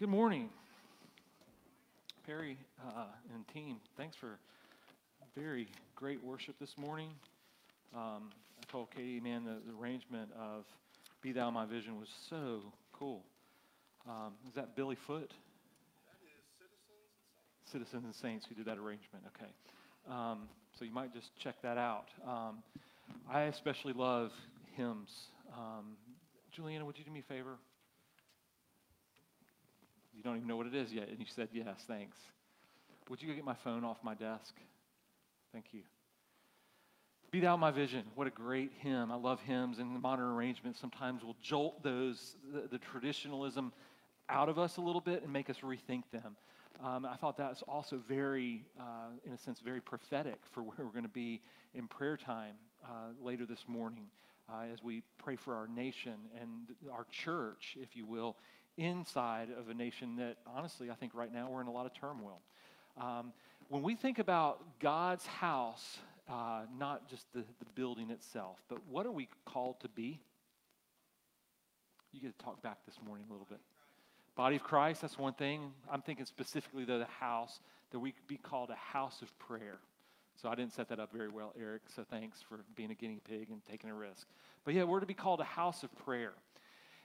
Good morning, Perry uh, and team. Thanks for very great worship this morning. Um, I told Katie, man, the, the, arrangement of "Be Thou My Vision" was so cool. Um, is that Billy Foote? That is Citizens and Saints. Citizens and Saints who did that arrangement. Okay, um, so you might just check that out. Um, I especially love hymns. Um, Juliana, would you do me a favor? You don't even know what it is yet, and you said yes, thanks. Would you go get my phone off my desk? Thank you. Be Thou My Vision. What a great hymn. I love hymns, and the modern arrangements sometimes will jolt those, the, the traditionalism out of us a little bit and make us rethink them. Um, I thought that was also very, uh, in a sense, very prophetic for where we're going to be in prayer time uh, later this morning uh, as we pray for our nation and our church, if you will, inside of a nation that, honestly, I think right now we're in a lot of turmoil. Um, when we think about God's house, uh, not just the, the building itself, but what are we called to be? You get to talk back this morning a little bit. Body of Christ, that's one thing. I'm thinking specifically, though, the house, that we could be called a house of prayer. So I didn't set that up very well, Eric, so thanks for being a guinea pig and taking a risk. But yeah, we're to be called a house of prayer.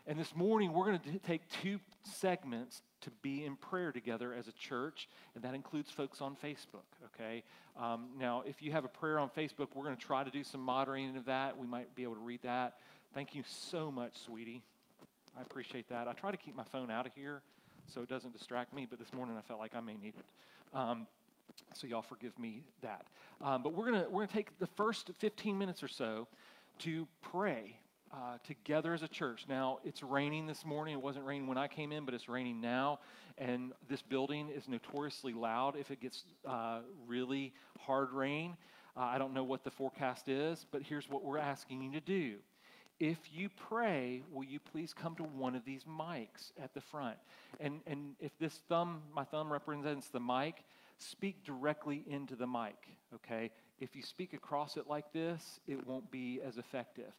And this morning, we're going to take two segments to be in prayer together as a church, and that includes folks on Facebook, okay? Um, now, if you have a prayer on Facebook, we're going to try to do some moderating of that. We might be able to read that. Thank you so much, sweetie. I appreciate that. I try to keep my phone out of here so it doesn't distract me, but this morning I felt like I may need it. Um, so y'all forgive me that. Um, but we're gonna we're gonna take the first 15 minutes or so to pray uh, together as a church. Now, it's raining this morning. It wasn't raining when I came in, but it's raining now. And this building is notoriously loud if it gets uh, really hard rain. Uh, I don't know what the forecast is, but here's what we're asking you to do. If you pray, will you please come to one of these mics at the front? And, and if this thumb, my thumb represents the mic, speak directly into the mic, okay? If you speak across it like this, it won't be as effective.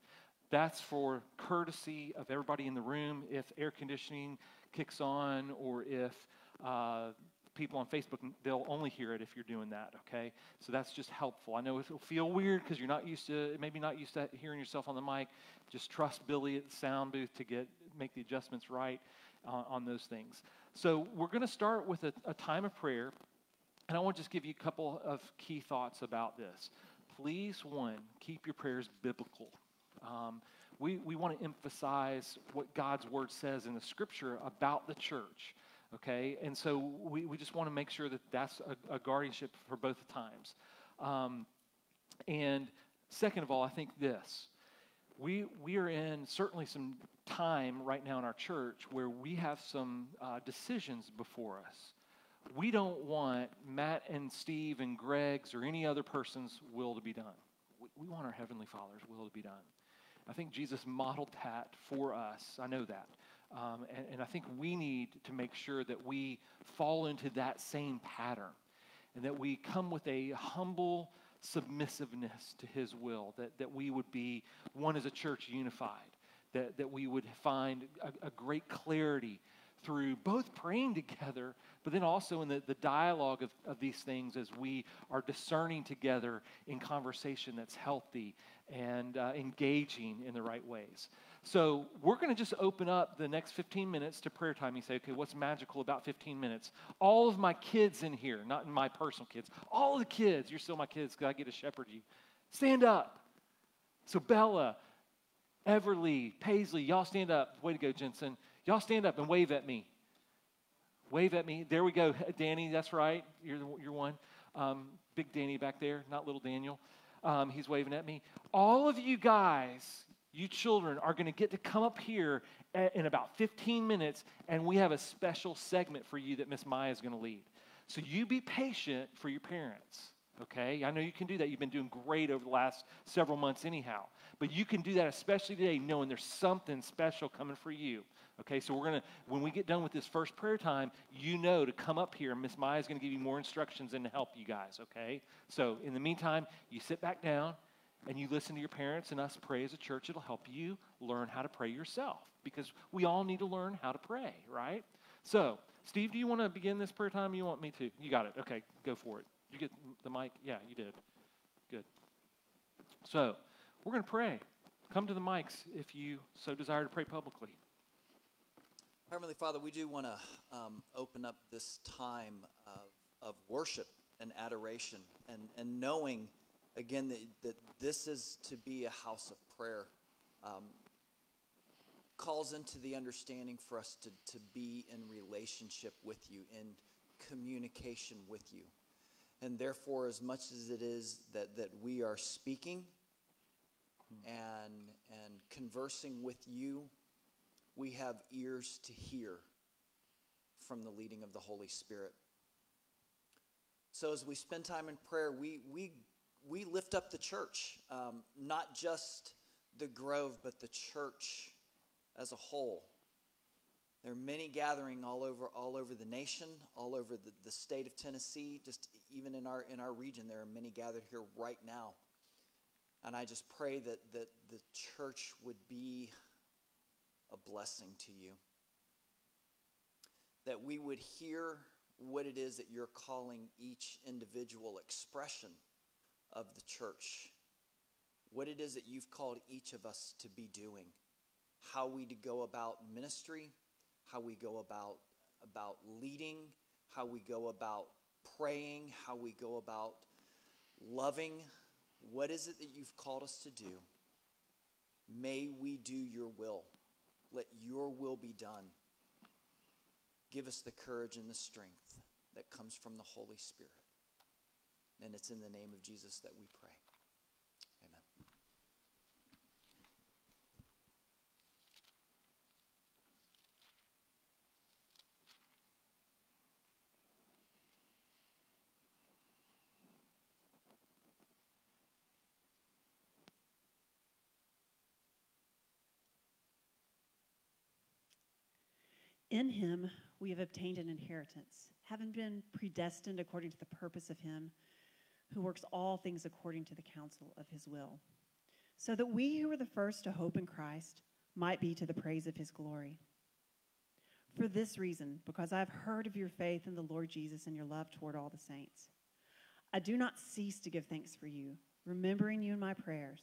That's for courtesy of everybody in the room. If air conditioning kicks on or if uh, people on Facebook, they'll only hear it if you're doing that, okay? So that's just helpful. I know it'll feel weird because you're not used to, maybe not used to hearing yourself on the mic. Just trust Billy at the sound booth to get make the adjustments right uh, on those things. So we're going to start with a, a time of prayer, and I want to just give you a couple of key thoughts about this. Please, one, keep your prayers biblical. Um, we, we want to emphasize what God's word says in the scripture about the church. Okay? And so we, we just want to make sure that that's a, a guardianship for both times. Um, and second of all, I think this. We, we are in certainly some time right now in our church where we have some uh, decisions before us. We don't want Matt and Steve and Greg's or any other person's will to be done. We, we want our Heavenly Father's will to be done. I think Jesus modeled that for us. I know that. Um, and, and I think we need to make sure that we fall into that same pattern and that we come with a humble submissiveness to his will, that, that we would be one as a church unified, that, that we would find a, a great clarity through both praying together, but then also in the, the dialogue of, of these things as we are discerning together in conversation that's healthy and uh, engaging in the right ways. So we're going to just open up the next 15 minutes to prayer time. You say, okay, what's magical about 15 minutes? All of my kids in here, not in my personal kids, all the kids, you're still my kids because I get to shepherd you. Stand up. So Bella, Everly, Paisley, y'all stand up. Way to go, Jensen. Y'all stand up and wave at me. Wave at me. There we go. Danny, that's right. You're, the, you're one. Um, big Danny back there, not little Daniel. Um, he's waving at me. All of you guys, you children, are going to get to come up here in about 15 minutes, and we have a special segment for you that Miss Maya is going to lead. So you be patient for your parents, okay? I know you can do that. You've been doing great over the last several months, anyhow. But you can do that, especially today, knowing there's something special coming for you. Okay, so we're going to, when we get done with this first prayer time, you know to come up here. Miss Maya is going to give you more instructions and to help you guys, okay? So in the meantime, you sit back down and you listen to your parents and us pray as a church. It'll help you learn how to pray yourself because we all need to learn how to pray, right? So Steve, do you want to begin this prayer time? You want me to? You got it. Okay, go for it. You get the mic? Yeah, you did. Good. So, we're going to pray. Come to the mics if you so desire to pray publicly. Heavenly Father, we do want to um, open up this time of, of worship and adoration and, and knowing, again, that, that this is to be a house of prayer. Um, calls into the understanding for us to, to be in relationship with you, in communication with you. And therefore, as much as it is that, that we are speaking and, and conversing with you, we have ears to hear from the leading of the Holy Spirit. So as we spend time in prayer, we, we, we lift up the church, um, not just the Grove, but the church as a whole. There are many gathering all over, all over the nation, all over the, the state of Tennessee, just even in our, in our region, there are many gathered here right now. And I just pray that, that the church would be a blessing to you. That we would hear what it is that you're calling each individual expression of the church, what it is that you've called each of us to be doing, how we to go about ministry, how we go about, about leading, how we go about praying, how we go about loving. What is it that you've called us to do? May we do your will. Let your will be done. Give us the courage and the strength that comes from the Holy Spirit. And it's in the name of Jesus that we pray. Amen. In him we have obtained an inheritance, having been predestined according to the purpose of him who works all things according to the counsel of his will, so that we who were the first to hope in Christ might be to the praise of his glory. For this reason, because I have heard of your faith in the Lord Jesus and your love toward all the saints, I do not cease to give thanks for you, remembering you in my prayers,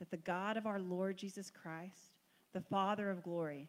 that the God of our Lord Jesus Christ, the Father of glory,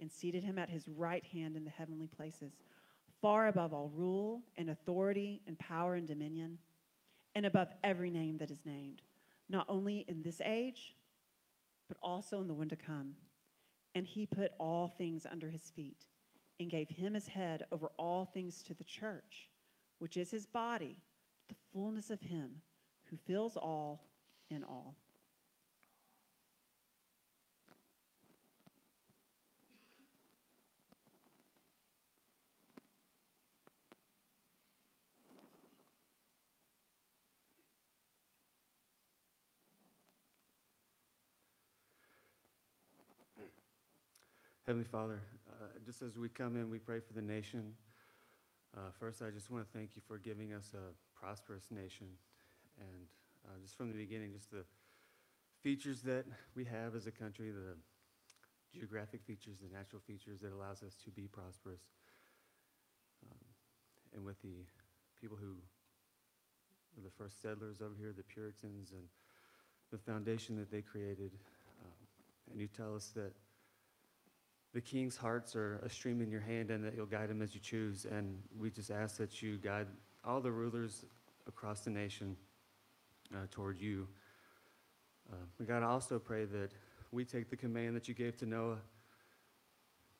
and seated him at his right hand in the heavenly places, far above all rule and authority and power and dominion, and above every name that is named, not only in this age, but also in the one to come. And he put all things under his feet and gave him his head over all things to the church, which is his body, the fullness of him who fills all in all. Heavenly Father, uh, just as we come in, we pray for the nation. Uh, first, I just want to thank you for giving us a prosperous nation. And uh, just from the beginning, just the features that we have as a country, the geographic features, the natural features that allows us to be prosperous. Um, and with the people who were the first settlers over here, the Puritans, and the foundation that they created. Um, and you tell us that the king's hearts are a stream in your hand and that you'll guide them as you choose. And we just ask that you guide all the rulers across the nation uh, toward you. Uh, we got to also pray that we take the command that you gave to Noah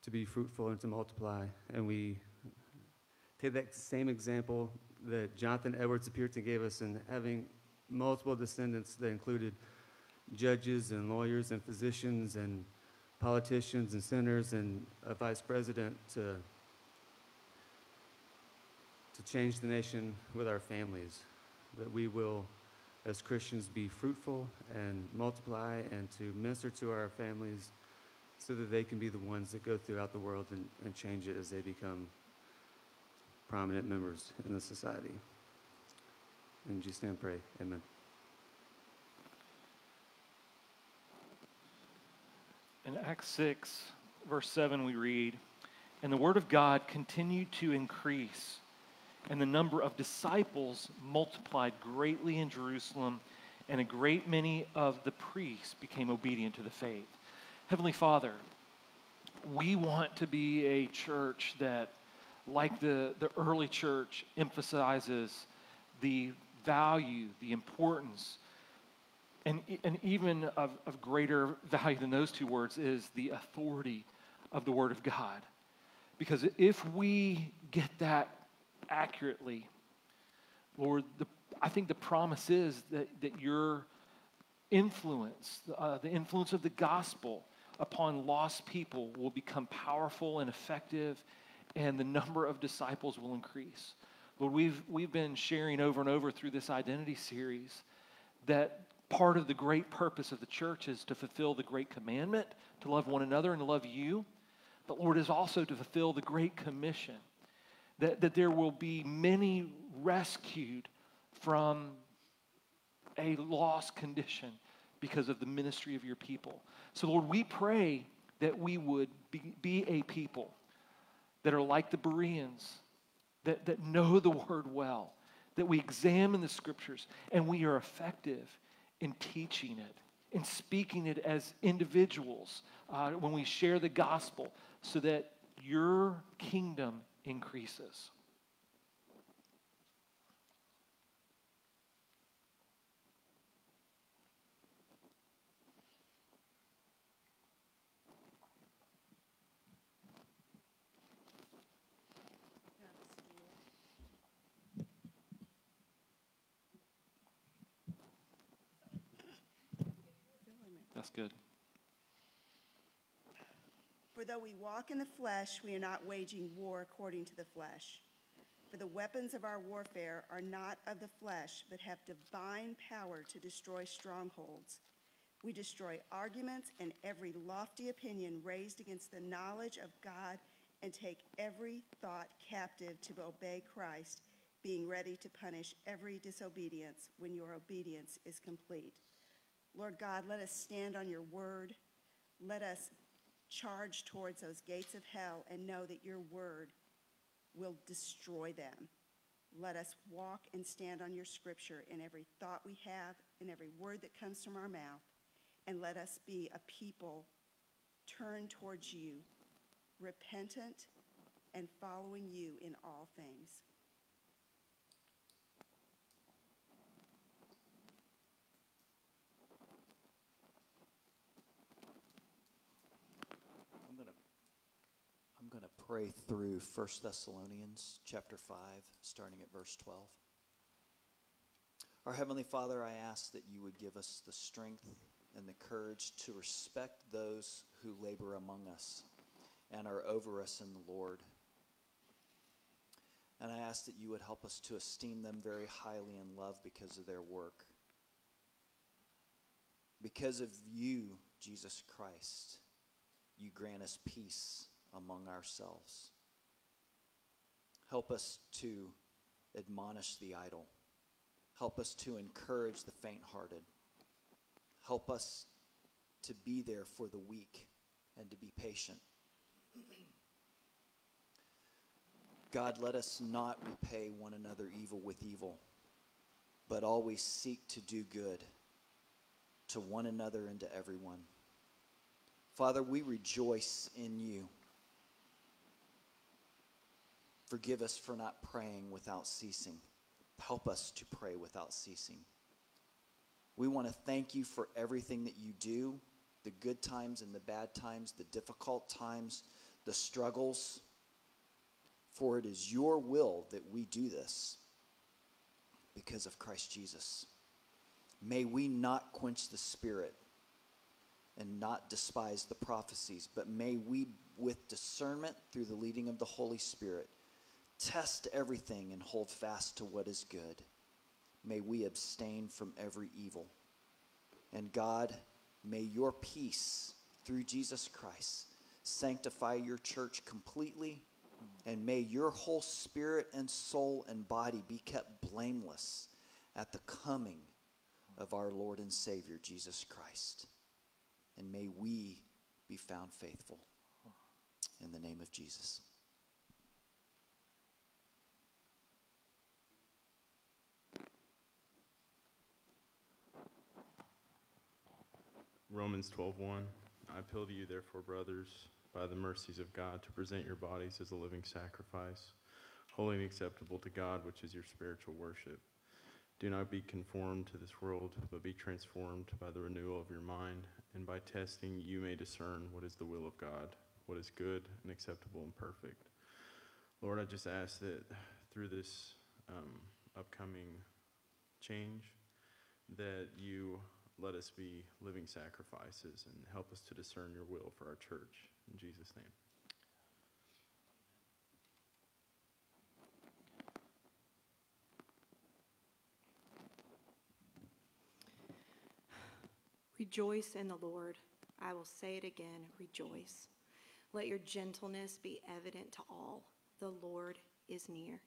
to be fruitful and to multiply. And we take that same example that Jonathan Edwards appeared to give us in having multiple descendants that included judges and lawyers and physicians and politicians and senators and a vice president to to change the nation with our families, that we will, as Christians, be fruitful and multiply and to minister to our families so that they can be the ones that go throughout the world and, and change it as they become prominent members in the society. In Jesus' name, I pray. Amen. In Acts 6, verse 7, we read, And the word of God continued to increase, and the number of disciples multiplied greatly in Jerusalem, and a great many of the priests became obedient to the faith. Heavenly Father, we want to be a church that, like the, the early church, emphasizes the value, the importance, and, and even of, of greater value than those two words is the authority of the Word of God. Because if we get that accurately, Lord, the, I think the promise is that, that your influence, uh, the influence of the gospel upon lost people will become powerful and effective, and the number of disciples will increase. Lord, we've, we've been sharing over and over through this identity series that part of the great purpose of the church is to fulfill the great commandment to love one another and to love you. But Lord, is also to fulfill the great commission that, that there will be many rescued from a lost condition because of the ministry of your people. So, Lord, we pray that we would be, be a people that are like the Bereans, that, that know the word well, that we examine the scriptures, and we are effective in teaching it, in speaking it as individuals uh, when we share the gospel, so that your kingdom increases. That's good. For though we walk in the flesh, we are not waging war according to the flesh. For the weapons of our warfare are not of the flesh, but have divine power to destroy strongholds. We destroy arguments and every lofty opinion raised against the knowledge of God and take every thought captive to obey Christ, being ready to punish every disobedience when your obedience is complete. Lord God, let us stand on your word. Let us charge towards those gates of hell and know that your word will destroy them. Let us walk and stand on your scripture in every thought we have, in every word that comes from our mouth, and let us be a people turned towards you, repentant and following you in all things. I'm going to I'm going to pray through 1 Thessalonians chapter 5 starting at verse 12. Our heavenly Father, I ask that you would give us the strength and the courage to respect those who labor among us and are over us in the Lord. And I ask that you would help us to esteem them very highly in love because of their work. Because of you, Jesus Christ, you grant us peace among ourselves. Help us to admonish the idle. Help us to encourage the faint hearted. Help us to be there for the weak and to be patient. God, let us not repay one another evil with evil, but always seek to do good to one another and to everyone. Father, we rejoice in you. Forgive us for not praying without ceasing. Help us to pray without ceasing. We want to thank you for everything that you do the good times and the bad times, the difficult times, the struggles. For it is your will that we do this because of Christ Jesus. May we not quench the Spirit and not despise the prophecies, but may we, with discernment through the leading of the Holy Spirit, Test everything and hold fast to what is good. May we abstain from every evil. And God, may your peace through Jesus Christ sanctify your church completely, and may your whole spirit and soul and body be kept blameless at the coming of our Lord and Savior, Jesus Christ. And may we be found faithful. In the name of Jesus. Romans 12:1 I appeal to you therefore brothers by the mercies of God to present your bodies as a living sacrifice holy and acceptable to God which is your spiritual worship. Do not be conformed to this world but be transformed by the renewal of your mind and by testing you may discern what is the will of God what is good and acceptable and perfect. Lord I just ask that through this um, upcoming change that you let us be living sacrifices and help us to discern your will for our church. In Jesus' name. Rejoice in the Lord. I will say it again rejoice. Let your gentleness be evident to all. The Lord is near.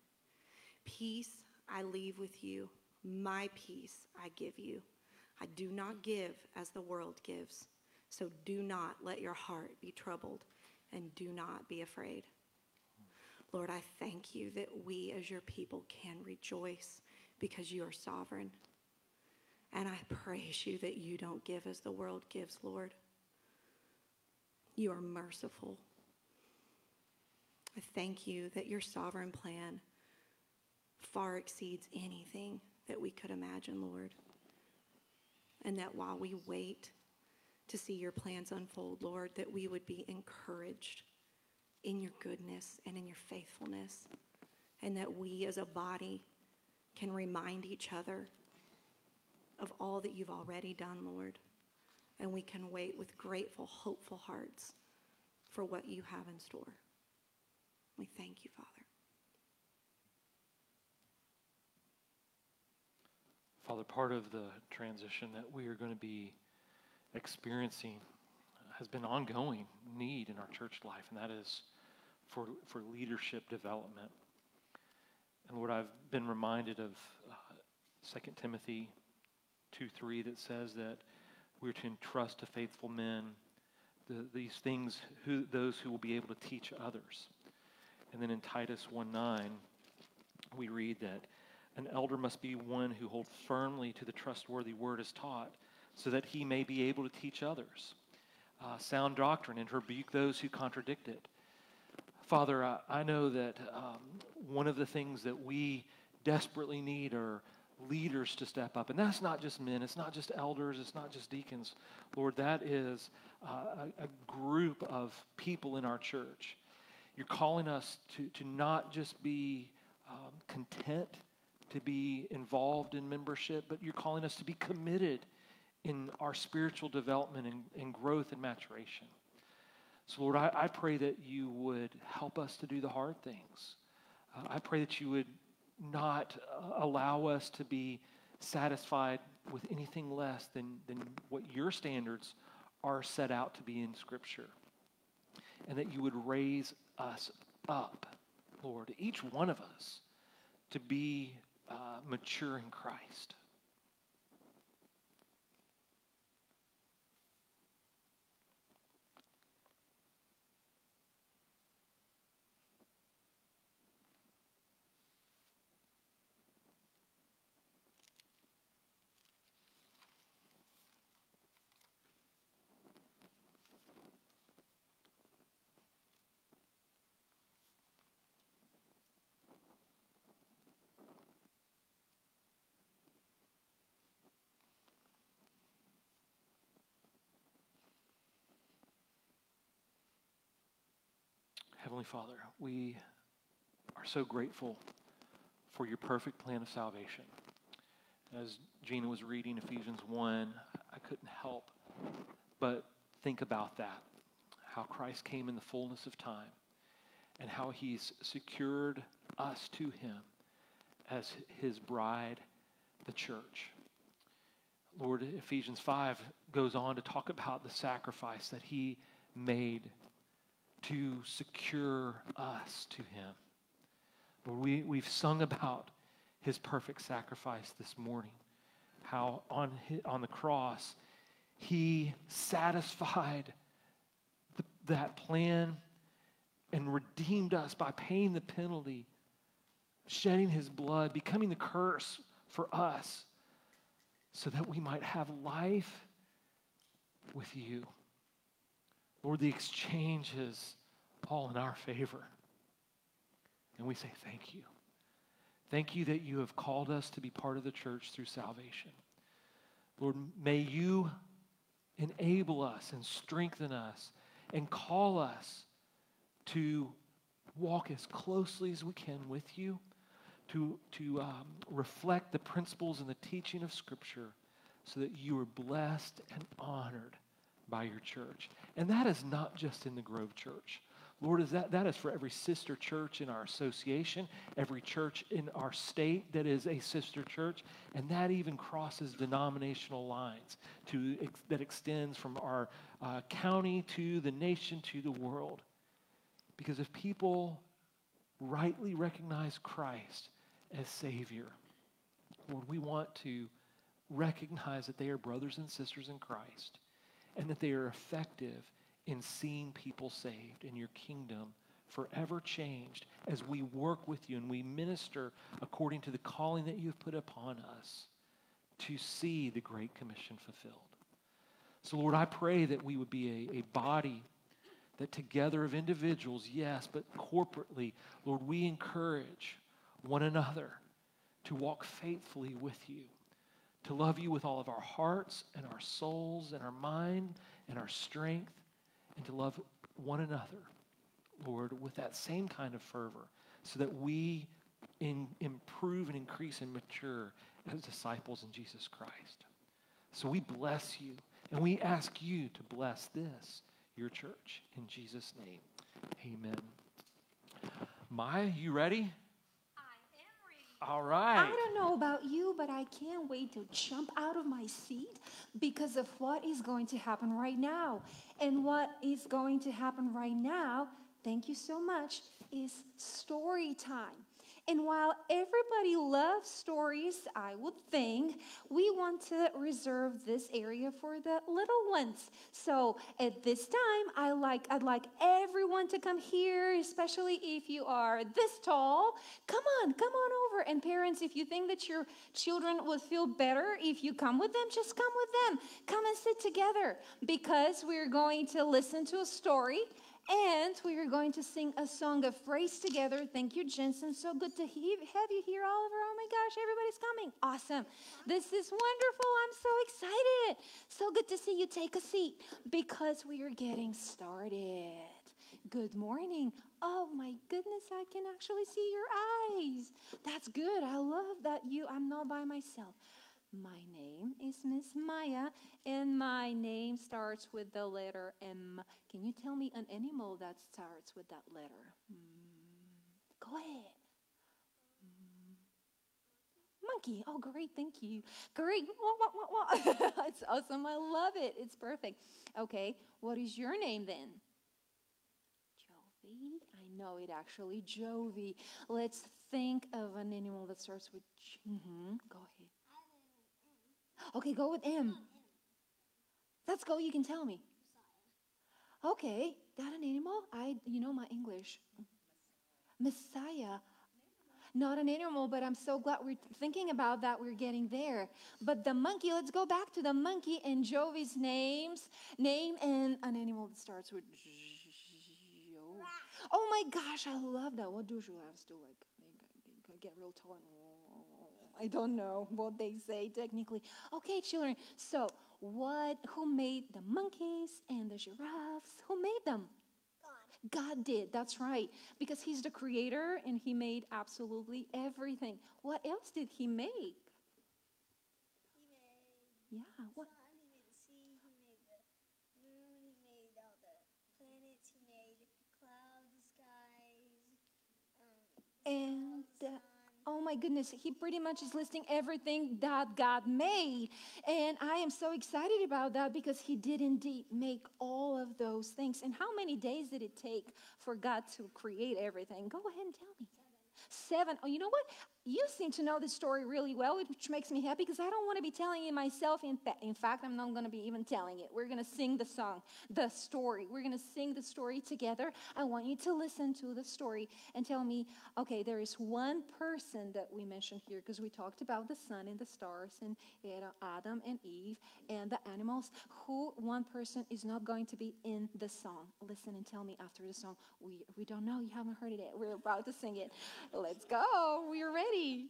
Peace I leave with you, my peace I give you. I do not give as the world gives. So do not let your heart be troubled and do not be afraid. Lord, I thank you that we as your people can rejoice because you are sovereign. And I praise you that you don't give as the world gives, Lord. You are merciful. I thank you that your sovereign plan far exceeds anything that we could imagine, Lord. And that while we wait to see your plans unfold, Lord, that we would be encouraged in your goodness and in your faithfulness. And that we as a body can remind each other of all that you've already done, Lord. And we can wait with grateful, hopeful hearts for what you have in store. We thank you, Father. Father, part of the transition that we are going to be experiencing has been ongoing need in our church life, and that is for, for leadership development. And Lord, I've been reminded of uh, 2 Timothy 2 3 that says that we're to entrust to faithful men the, these things, who, those who will be able to teach others. And then in Titus 1 9, we read that an elder must be one who holds firmly to the trustworthy word as taught, so that he may be able to teach others uh, sound doctrine and rebuke those who contradict it. Father, I, I know that um, one of the things that we desperately need are leaders to step up. And that's not just men, it's not just elders, it's not just deacons. Lord, that is uh, a, a group of people in our church. You're calling us to, to not just be um, content to be involved in membership, but you're calling us to be committed in our spiritual development and, and growth and maturation. So, Lord, I, I, pray that you would help us to do the hard things. Uh, I pray that you would not uh, allow us to be satisfied with anything less than, than what your standards are set out to be in Scripture. And that you would raise us up, Lord, each one of us, to be uh, mature in Christ. Heavenly Father, we are so grateful for your perfect plan of salvation. As Gina was reading Ephesians 1, I couldn't help but think about that how Christ came in the fullness of time and how he's secured us to him as his bride, the church. Lord, Ephesians 5 goes on to talk about the sacrifice that he made to secure us to him. Lord, we, we've sung about his perfect sacrifice this morning, how on, his, on the cross he satisfied the, that plan and redeemed us by paying the penalty, shedding his blood, becoming the curse for us, so that we might have life with you. Lord, the exchange is all in our favor. And we say thank you. Thank you that you have called us to be part of the church through salvation. Lord, may you enable us and strengthen us and call us to walk as closely as we can with you, to, to um, reflect the principles and the teaching of Scripture so that you are blessed and honored by your church. And that is not just in the Grove Church. Lord, is that, that is for every sister church in our association, every church in our state that is a sister church, and that even crosses denominational lines to, that extends from our uh, county to the nation to the world. Because if people rightly recognize Christ as Savior, Lord, we want to recognize that they are brothers and sisters in Christ and that they are effective in seeing people saved in your kingdom forever changed as we work with you and we minister according to the calling that you've put upon us to see the Great Commission fulfilled. So, Lord, I pray that we would be a, a body that together of individuals, yes, but corporately, Lord, we encourage one another to walk faithfully with you, to love you with all of our hearts and our souls and our mind and our strength, and to love one another, Lord, with that same kind of fervor, so that we in, improve and increase and mature as disciples in Jesus Christ. So we bless you, and we ask you to bless this, your church, in Jesus' name. Amen. Maya, you ready? All right. I don't know about you, but I can't wait to jump out of my seat because of what is going to happen right now. And what is going to happen right now, thank you so much, is story time. And while everybody loves stories, I would think, we want to reserve this area for the little ones. So at this time, I like, I'd like everyone to come here, especially if you are this tall. Come on, come on over. And parents, if you think that your children would feel better if you come with them, just come with them. Come and sit together because we're going to listen to a story and we are going to sing a song of praise together. Thank you, Jensen. So good to he- have you here, Oliver. Oh my gosh, everybody's coming. Awesome. This is wonderful. I'm so excited. So good to see you. Take a seat because we are getting started. Good morning. Oh my goodness, I can actually see your eyes. That's good. I love that you, I'm not by myself. My name is Miss Maya, and my name starts with the letter M. Can you tell me an animal that starts with that letter? Mm, go ahead. Mm, monkey. Oh, great. Thank you. Great. it's awesome. I love it. It's perfect. Okay. What is your name then? Jovi. I know it actually. Jovi. Let's think of an animal that starts with. Mm-hmm. Go ahead. Okay, go with M. Let's go. You can tell me. Okay, that an animal? I, you know my English. Messiah. Not an animal, but I'm so glad we're thinking about that. We're getting there. But the monkey, let's go back to the monkey and Jovi's names, name and an animal that starts with. Oh my gosh, I love that. What do giraffes to Like, get real tall and I don't know what they say technically. Okay, children. So, what? Who made the monkeys and the giraffes? Who made them? God. God did. That's right. Because He's the creator and He made absolutely everything. What else did He make? He made Yeah. What? sun, he made the sea, he made the moon, he made all the planets, he made clouds, skies, um, And oh my goodness, he pretty much is listing everything that God made. And I am so excited about that because he did indeed make all of those things. And how many days did it take for God to create everything? Go ahead and tell me. Seven. Oh, you know what? You seem to know this story really well, which makes me happy because I don't want to be telling it myself. In, fa- in fact, I'm not going to be even telling it. We're going to sing the song, the story. We're going to sing the story together. I want you to listen to the story and tell me, okay, there is one person that we mentioned here because we talked about the sun and the stars and you know, Adam and Eve and the animals. Who one person is not going to be in the song? Listen and tell me after the song. We, we don't know. You haven't heard it yet. We're about to sing it. Let's go. We're ready. In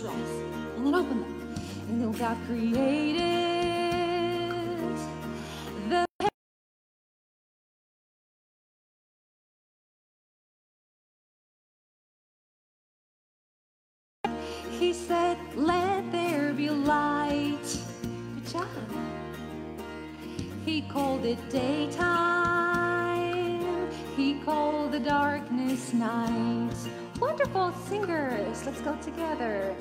your eyes and then open them. And then God created the He said, Let there be light. Good job. He called it daytime. He called the darkness night. Wonderful singers. Let's go together.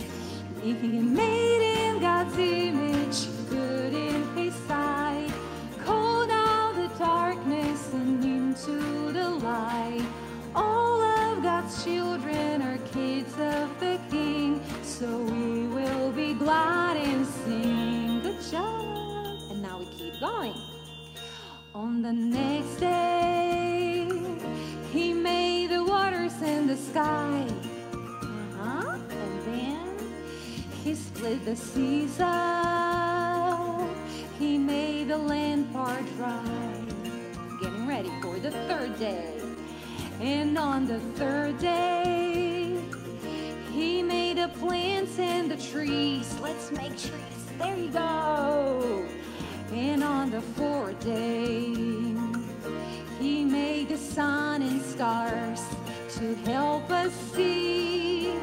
He made in God's image, good in his sight. Called out the darkness and into the light. All of God's children are kids of the King, so we will be glad and sing. Good job. And now we keep going. On the next day, the sky. Uh-huh. And then he split the seas up. He made the land part dry. Getting ready for the third day. And on the third day, he made the plants and the trees. Let's make trees. There you go. And on the fourth day, he made the sun and stars to help us see.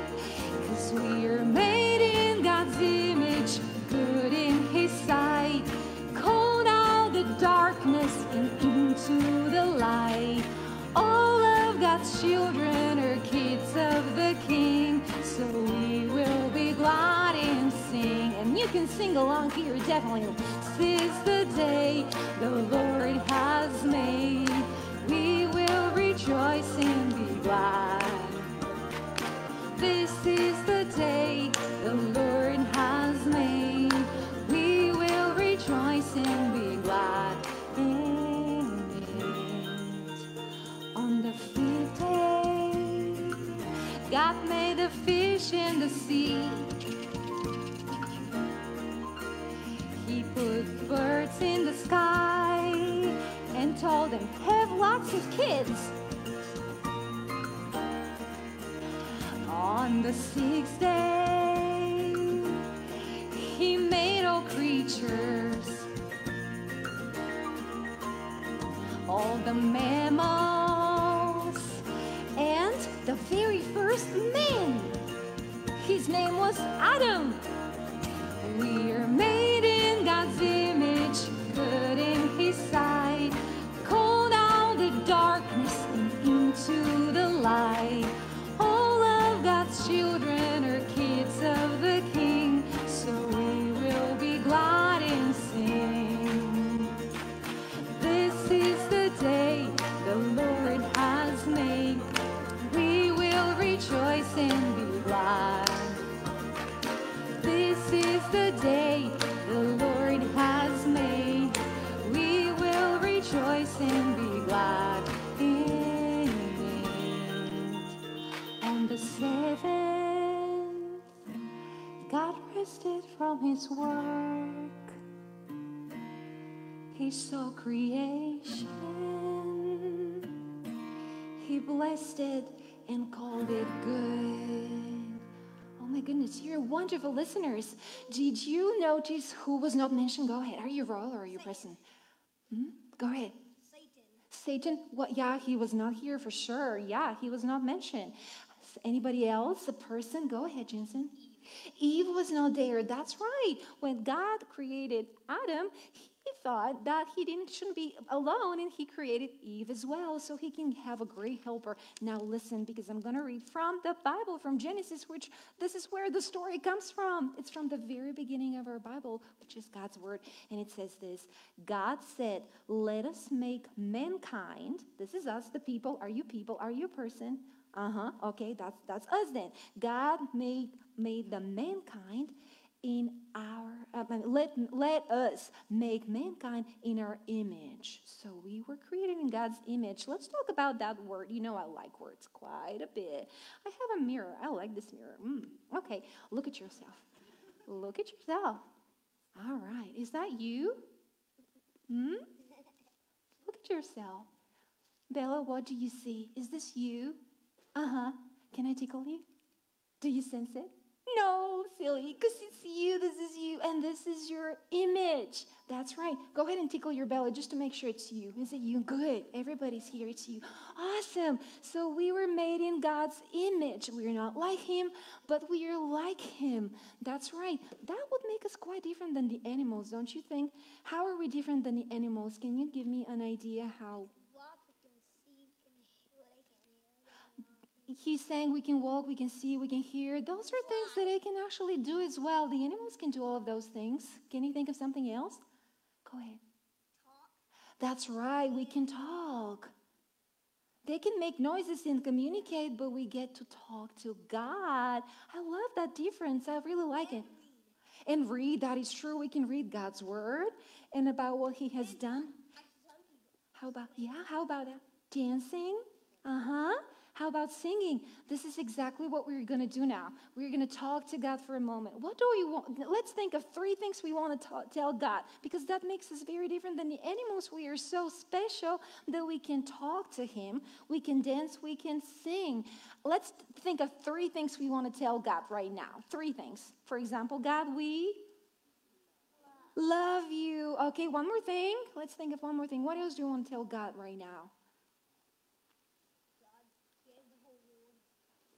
Cause we are made in God's image, good in his sight. Called out the darkness and into the light. All of God's children are kids of the King, so we will be glad and sing. And you can sing along here, definitely. This is the day the Lord has made. We will rejoice and glad. This is the day the Lord has made. We will rejoice and be glad in it. On the fifth day, God made the fish in the sea. He put birds in the sky and told them, have lots of kids. On the sixth day, he made all creatures, all the mammals, and the very first man. His name was Adam. We are made in God's image, good in His sight. Called out the darkness into the light. Day the Lord has made. We will rejoice and be glad in it. On the seventh, God rested from his work. He saw creation. He blessed it and called it good. My goodness, you're wonderful listeners. Did you notice who was not mentioned? Go ahead. Are you royal or are you person? Hmm? Go ahead. Satan. Satan, what? Yeah, he was not here for sure. Yeah, he was not mentioned. Anybody else? A person? Go ahead, Jensen. Eve was not there. That's right. When God created Adam, thought that he didn't shouldn't be alone and he created Eve as well so he can have a great helper. Now listen because I'm going to read from the Bible from Genesis which this is where the story comes from. It's from the very beginning of our Bible which is God's word and it says this. God said, "Let us make mankind, this is us the people, are you people, are you a person?" Uh-huh. Okay, that's that's us then. God made made the mankind in our uh, let let us make mankind in our image. So we were created in God's image. Let's talk about that word. You know I like words quite a bit. I have a mirror. I like this mirror. Mm. Okay, look at yourself. Look at yourself. All right. Is that you? Hmm? Look at yourself. Bella, what do you see? Is this you? Uh huh. Can I tickle you? Do you sense it? No, silly, because it's you. This is you, and this is your image. That's right. Go ahead and tickle your belly just to make sure it's you. Is it you? Good. Everybody's here. It's you. Awesome. So we were made in God's image. We are not like Him, but we are like Him. That's right. That would make us quite different than the animals, don't you think? How are we different than the animals? Can you give me an idea how? He's saying we can walk, we can see, we can hear. Those are things that they can actually do as well. The animals can do all of those things. Can you think of something else? Go ahead. Talk. That's right, we can talk. They can make noises and communicate, but we get to talk to God. I love that difference. I really like it. And read, that is true. We can read God's word and about what He has done. How about, yeah, how about that? Dancing? Uh huh. How about singing? This is exactly what we're going to do now. We're going to talk to God for a moment. What do we want? Let's think of three things we want to tell God because that makes us very different than the animals. We are so special that we can talk to Him, we can dance, we can sing. Let's think of three things we want to tell God right now. Three things. For example, God, we love you. Okay, one more thing. Let's think of one more thing. What else do you want to tell God right now?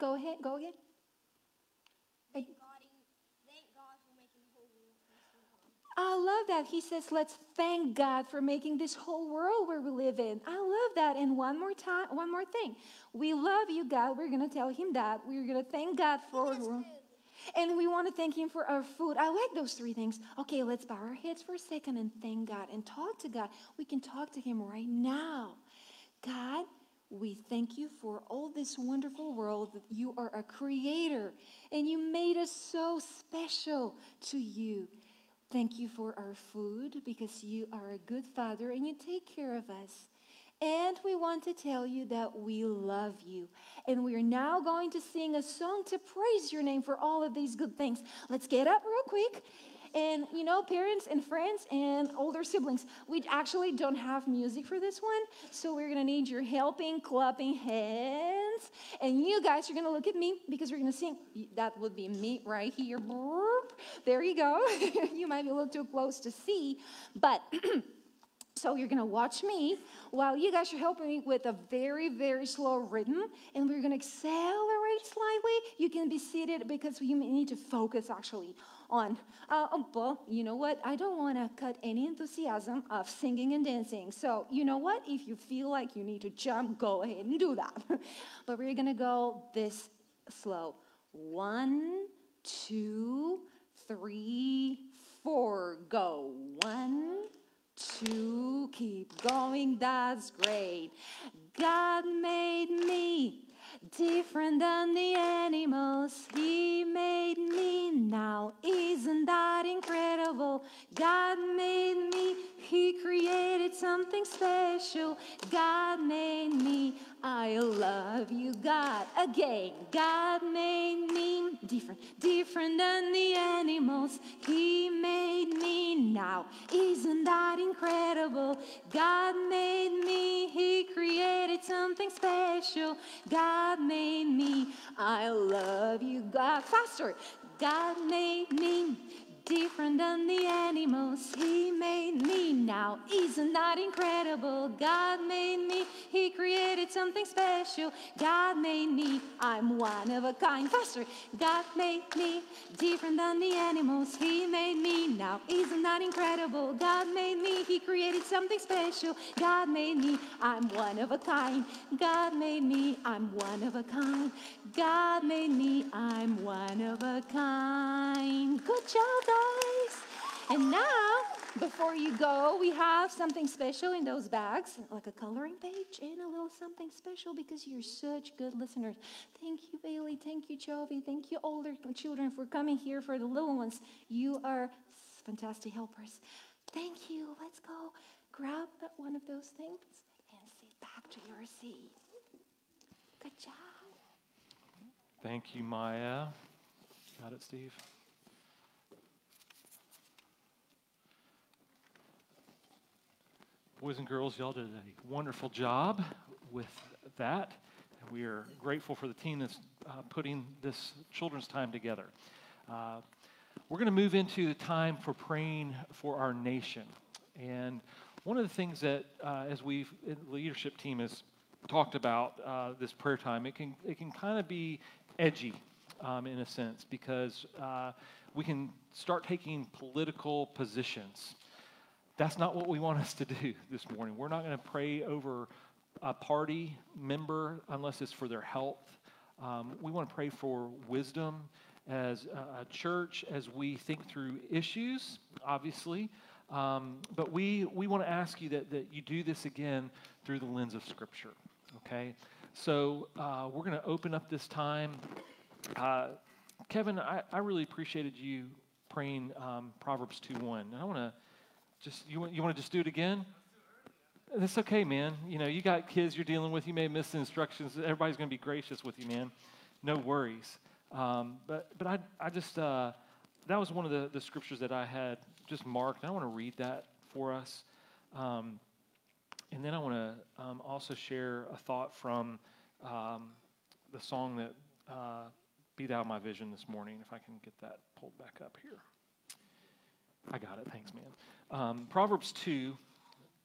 Go ahead, go again. Thank God, thank God for making the whole world. I love that. He says, let's thank God for making this whole world where we live in. I love that. And one more time, one more thing. We love you, God. We're going to tell him that. We're going to thank God for and we want to thank him for our food. I like those three things. Okay, let's bow our heads for a second and thank God and talk to God. We can talk to him right now. God, we thank you for all this wonderful world that you are a creator and you made us so special to you. Thank you for our food because you are a good father and you take care of us. And we want to tell you that we love you. And we are now going to sing a song to praise your name for all of these good things. Let's get up real quick and you know, parents and friends and older siblings, we actually don't have music for this one. So we're gonna need your helping, clapping hands. And you guys are gonna look at me because we're gonna sing. That would be me right here. There you go. you might be a little too close to see, but So you're going to watch me while you guys are helping me with a very, very slow rhythm, and we're going to accelerate slightly. You can be seated because you need to focus actually on. Uh, oh, well, you know what? I don't want to cut any enthusiasm of singing and dancing. So you know what? If you feel like you need to jump, go ahead and do that. but we're going to go this slow. One, two, three, four. Go. One two, keep going, that's great. God made me different than the animals. He made me now. Isn't that incredible? God made me. He created something special. God made me. I love you, God again. God made me different, different than the animals. He made me now. Isn't that incredible? God made me, He created something special. God made me. I love you, God. Faster. God made me different than the animals. He made me now. Isn't that incredible? God made me. He created something special. God made me. I'm one of a kind. Faster. God made me different than the animals. He made me now. Isn't that incredible? God made me. He created something special. God made me. I'm one of a kind. God made me. I'm one of a kind. God made me. I'm one of a kind. Good job, guys. And now, before you go, we have something special in those bags, like a coloring page and a little something special because you're such good listeners. Thank you, Bailey. Thank you, Jovi. Thank you, older children, for coming here for the little ones. You are fantastic helpers. Thank you. Let's go grab one of those things and sit back to your seat. Good job. Thank you, Maya. Got it, Steve? Boys and girls, y'all did a wonderful job with that. We are grateful for the team that's uh, putting this children's time together. Uh, we're going to move into the time for praying for our nation. And one of the things that, uh, as we've, the leadership team has talked about uh, this prayer time, it can, it can kind of be edgy um, in a sense because uh, we can start taking political positions. That's not what we want us to do this morning. We're not going to pray over a party member unless it's for their health. Um, we want to pray for wisdom as a church as we think through issues, obviously. Um, but we, we want to ask you that, that you do this again through the lens of Scripture, okay? So uh, we're going to open up this time. Uh, Kevin, I, I really appreciated you praying um, Proverbs 2 1. And I want to just, you want, you want to just do it again? That's okay, man. You know, you got kids you're dealing with. You may miss the instructions. Everybody's going to be gracious with you, man. No worries. Um, but but I, I just, uh, that was one of the, the scriptures that I had just marked. I want to read that for us. Um, and then I want to um, also share a thought from um, the song that uh, Thou My Vision this morning, if I can get that pulled back up here. I got it. Thanks, man. Um, Proverbs 2,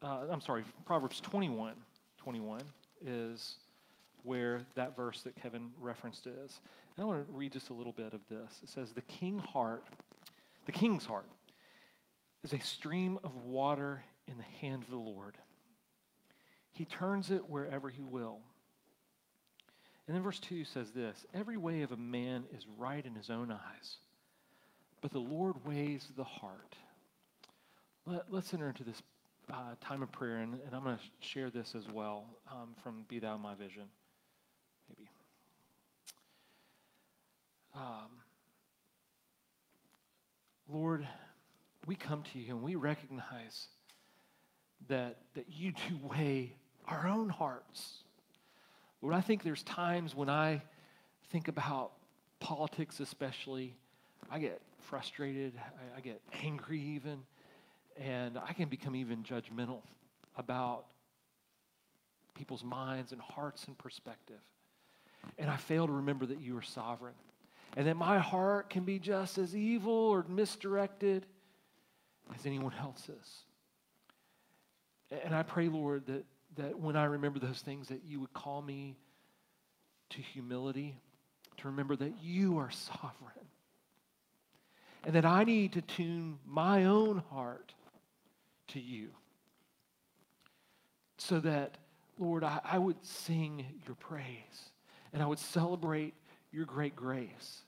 uh, I'm sorry, Proverbs 21, 21 is where that verse that Kevin referenced is. And I want to read just a little bit of this. It says, The king heart, the king's heart, is a stream of water in the hand of the Lord. He turns it wherever he will. And then verse 2 says this Every way of a man is right in his own eyes, but the Lord weighs the heart. Let, us enter into this uh, time of prayer, and, and I'm going to share this as well um, from Be Thou My Vision. Maybe. Um, Lord, we come to you and we recognize that, that you do weigh our own hearts. Lord, I think there's times when I think about politics, especially, I get frustrated, I, I get angry even, and I can become even judgmental about people's minds and hearts and perspective. And I fail to remember that you are sovereign and that my heart can be just as evil or misdirected as anyone else's. And I pray, Lord, that, that when I remember those things, that you would call me to humility, to remember that you are sovereign, and that I need to tune my own heart to you so that, Lord, I, I would sing your praise and I would celebrate your great grace.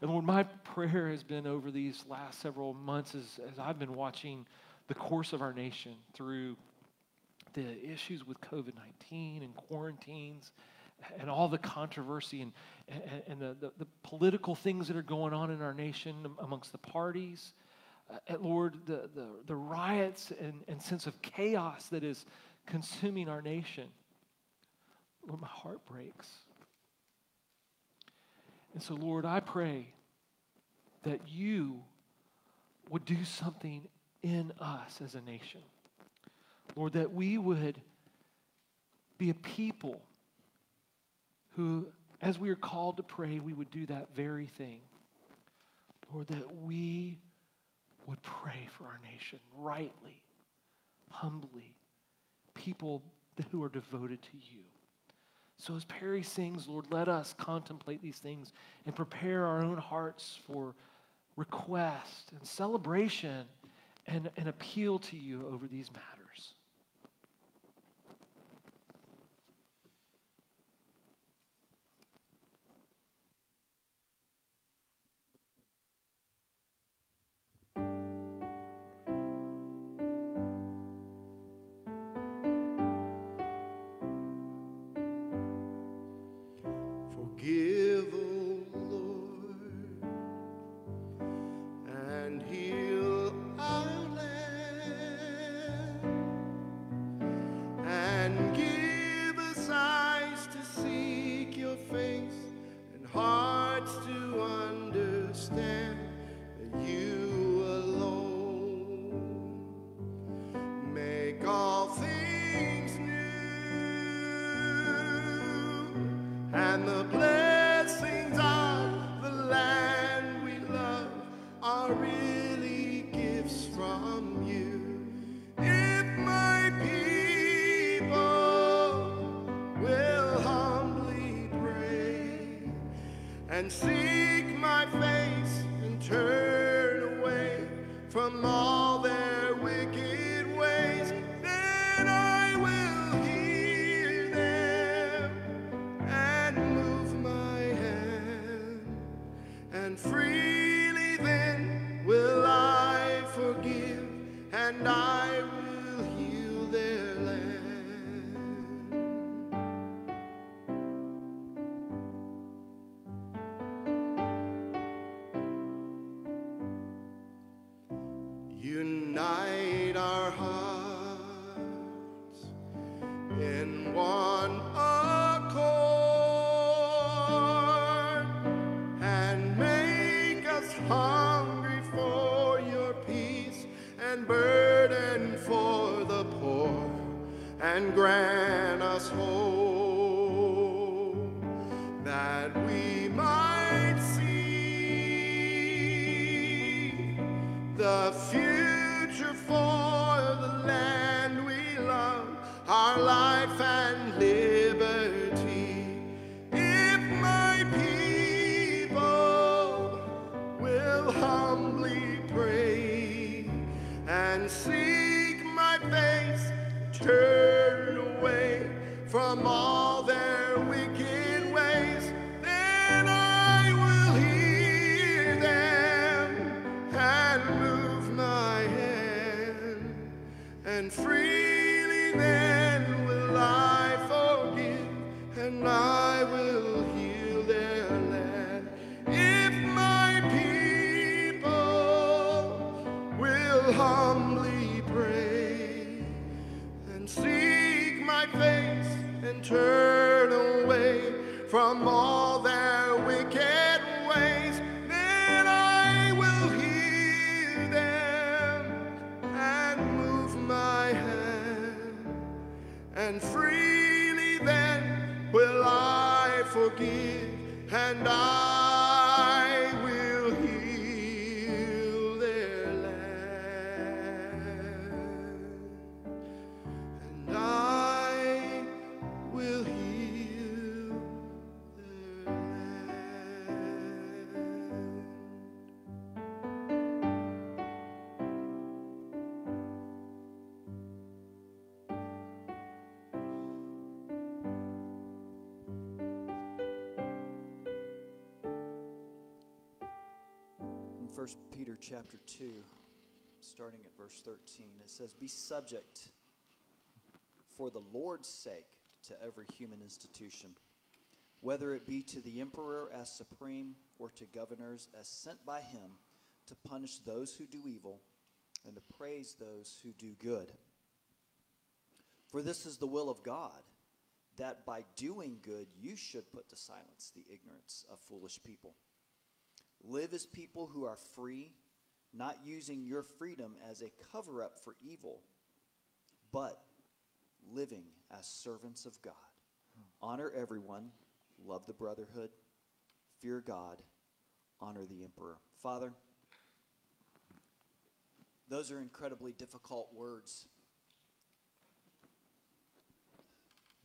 And Lord, my prayer has been over these last several months as, as I've been watching the course of our nation through the issues with COVID 19 and quarantines and all the controversy and, and, the, the, the, political things that are going on in our nation amongst the parties. Uh, Lord, the, the, the riots and, and sense of chaos that is consuming our nation. Lord, my heart breaks And so, Lord, I pray that you would do something in us as a nation. Lord, that we would be a people who, as we are called to pray, we would do that very thing. Lord, that we would pray for our nation rightly, humbly, people who are devoted to you. So, as Perry sings, Lord, let us contemplate these things and prepare our own hearts for request and celebration and, and appeal to you over these matters. And seek my face, turn away from all their wicked ways, then I will hear them and move my hand, and freely and I chapter 2, starting at verse 13, it says, Be subject for the Lord's sake to every human institution, whether it be to the emperor as supreme or to governors as sent by him to punish those who do evil and to praise those who do good. For this is the will of God, that by doing good you should put to silence the ignorance of foolish people. Live as people who are free, not using your freedom as a cover up for evil, but living as servants of God. Honor everyone, love the brotherhood, fear God, honor the emperor. Father, those are incredibly difficult words.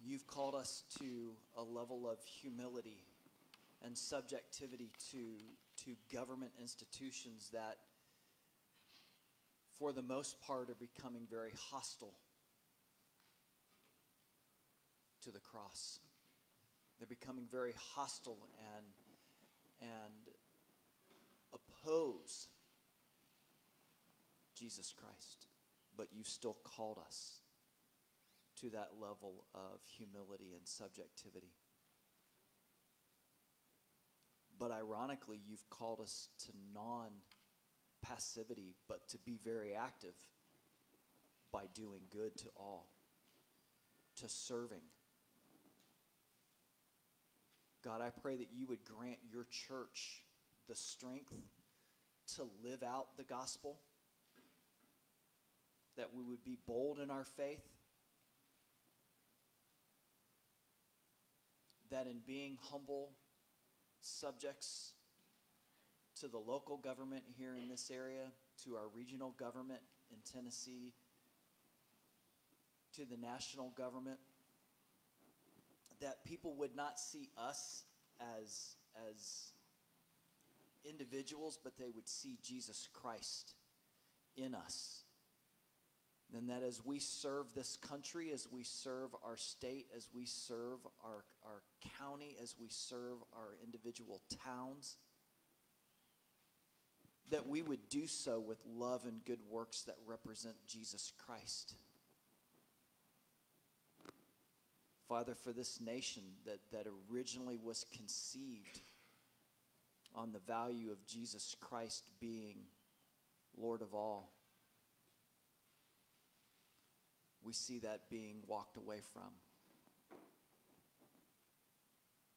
You've called us to a level of humility and subjectivity to, to government institutions that, for the most part, are becoming very hostile to the cross. They're becoming very hostile and, and oppose Jesus Christ. But you've still called us to that level of humility and subjectivity. But ironically, you've called us to non passivity, but to be very active by doing good to all, to serving. God, I pray that you would grant your church the strength to live out the gospel, that we would be bold in our faith, that in being humble subjects to the local government here in this area, to our regional government in Tennessee, to the national government, that people would not see us as, as individuals, but they would see Jesus Christ in us. And that as we serve this country, as we serve our state, as we serve our, our county, as we serve our individual towns, that we would do so with love and good works that represent Jesus Christ. Father, for this nation that, that originally was conceived on the value of Jesus Christ being Lord of all, we see that being walked away from.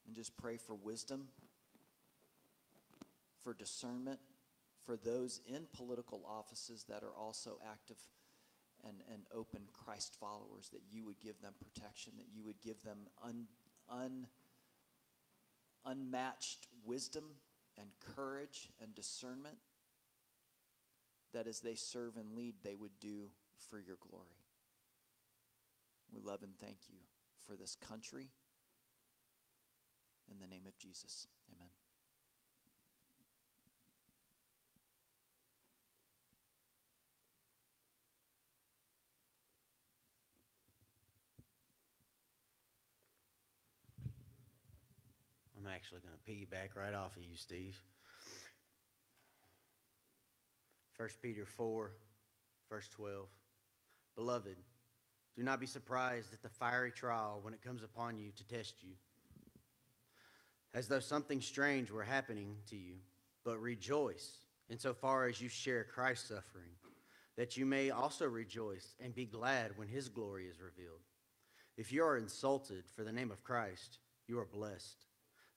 And just pray for wisdom, for discernment, for those in political offices that are also active and, and open Christ followers, that you would give them protection, that you would give them un, un, unmatched wisdom and courage and discernment, that as they serve and lead, they would do for your glory. We love and thank you for this country. In the name of Jesus, amen. I'm actually going to piggyback right off of you, Steve. 1 Peter 4, verse 12. Beloved, do not be surprised at the fiery trial when it comes upon you to test you, as though something strange were happening to you, but rejoice insofar as you share Christ's suffering, that you may also rejoice and be glad when his glory is revealed. If you are insulted for the name of Christ, you are blessed,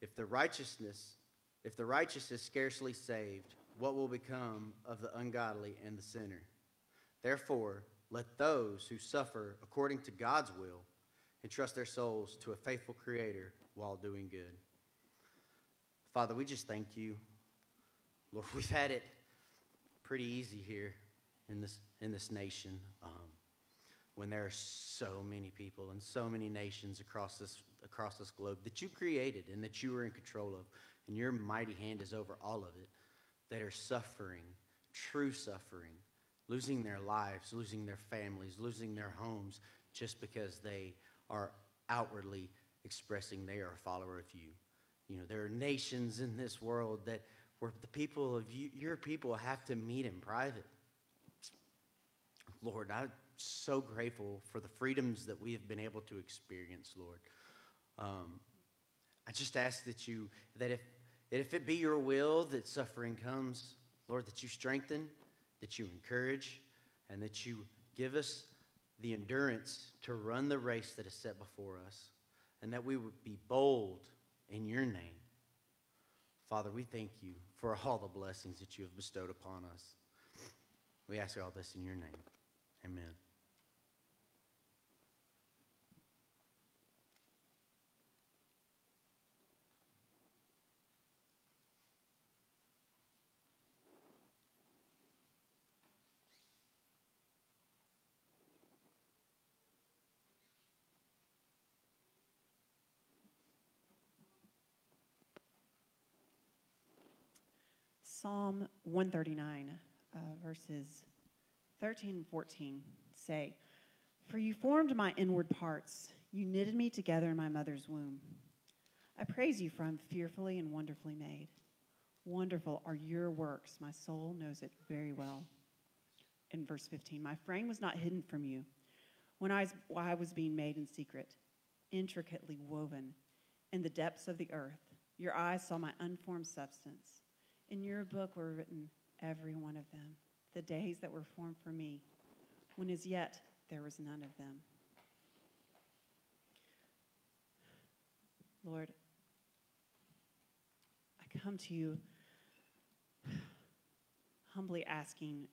if the righteousness, if the righteous is scarcely saved, what will become of the ungodly and the sinner? Therefore, let those who suffer according to God's will entrust their souls to a faithful Creator while doing good. Father, we just thank you. Lord, we've had it pretty easy here in this, in this nation um, when there are so many people and so many nations across this, across this globe that you created and that you are in control of, and your mighty hand is over all of it, that are suffering, true suffering, losing their lives, losing their families, losing their homes just because they are outwardly expressing they are a follower of you. You know, there are nations in this world that where the people of you, your people have to meet in private. Lord, I'm so grateful for the freedoms that we have been able to experience, Lord. Um, I just ask that you, that if, that if it be your will that suffering comes, Lord, that you strengthen, that you encourage, and that you give us the endurance to run the race that is set before us, and that we would be bold in your name. Father, we thank you for all the blessings that you have bestowed upon us. We ask all this in your name. Amen. Psalm 139, uh, verses 13 and 14 say, For you formed my inward parts, you knitted me together in my mother's womb. I praise you, for I'm fearfully and wonderfully made. Wonderful are your works, my soul knows it very well. In verse 15, my frame was not hidden from you when I was, I was being made in secret, intricately woven in the depths of the earth. Your eyes saw my unformed substance. In your book were written every one of them, the days that were formed for me, when as yet there was none of them. Lord, I come to you humbly asking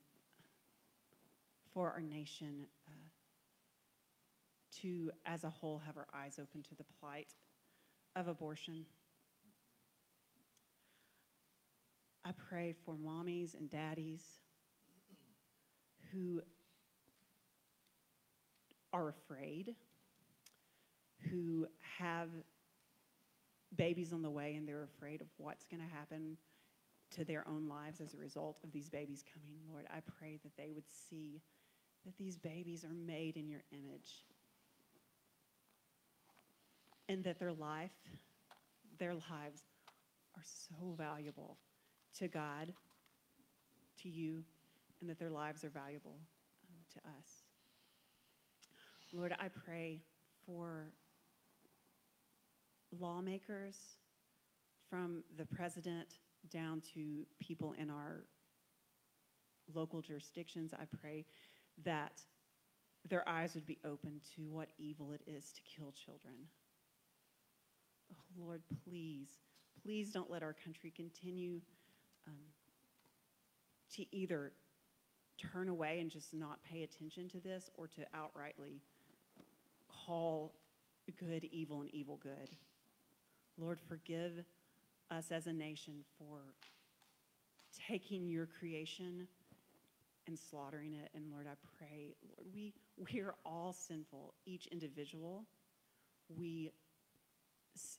for our nation uh, to, as a whole, have our eyes open to the plight of abortion. I pray for mommies and daddies who are afraid, who have babies on the way and they're afraid of what's going to happen to their own lives as a result of these babies coming. Lord, I pray that they would see that these babies are made in your image and that their life, their lives are so valuable to God, to you, and that their lives are valuable um, to us. Lord, I pray for lawmakers from the president down to people in our local jurisdictions. I pray that their eyes would be open to what evil it is to kill children. Oh, Lord, please, please don't let our country continue um, to either turn away and just not pay attention to this or to outrightly call good evil and evil good. Lord, forgive us as a nation for taking your creation and slaughtering it. And Lord, I pray, Lord, we, we are all sinful, each individual. We,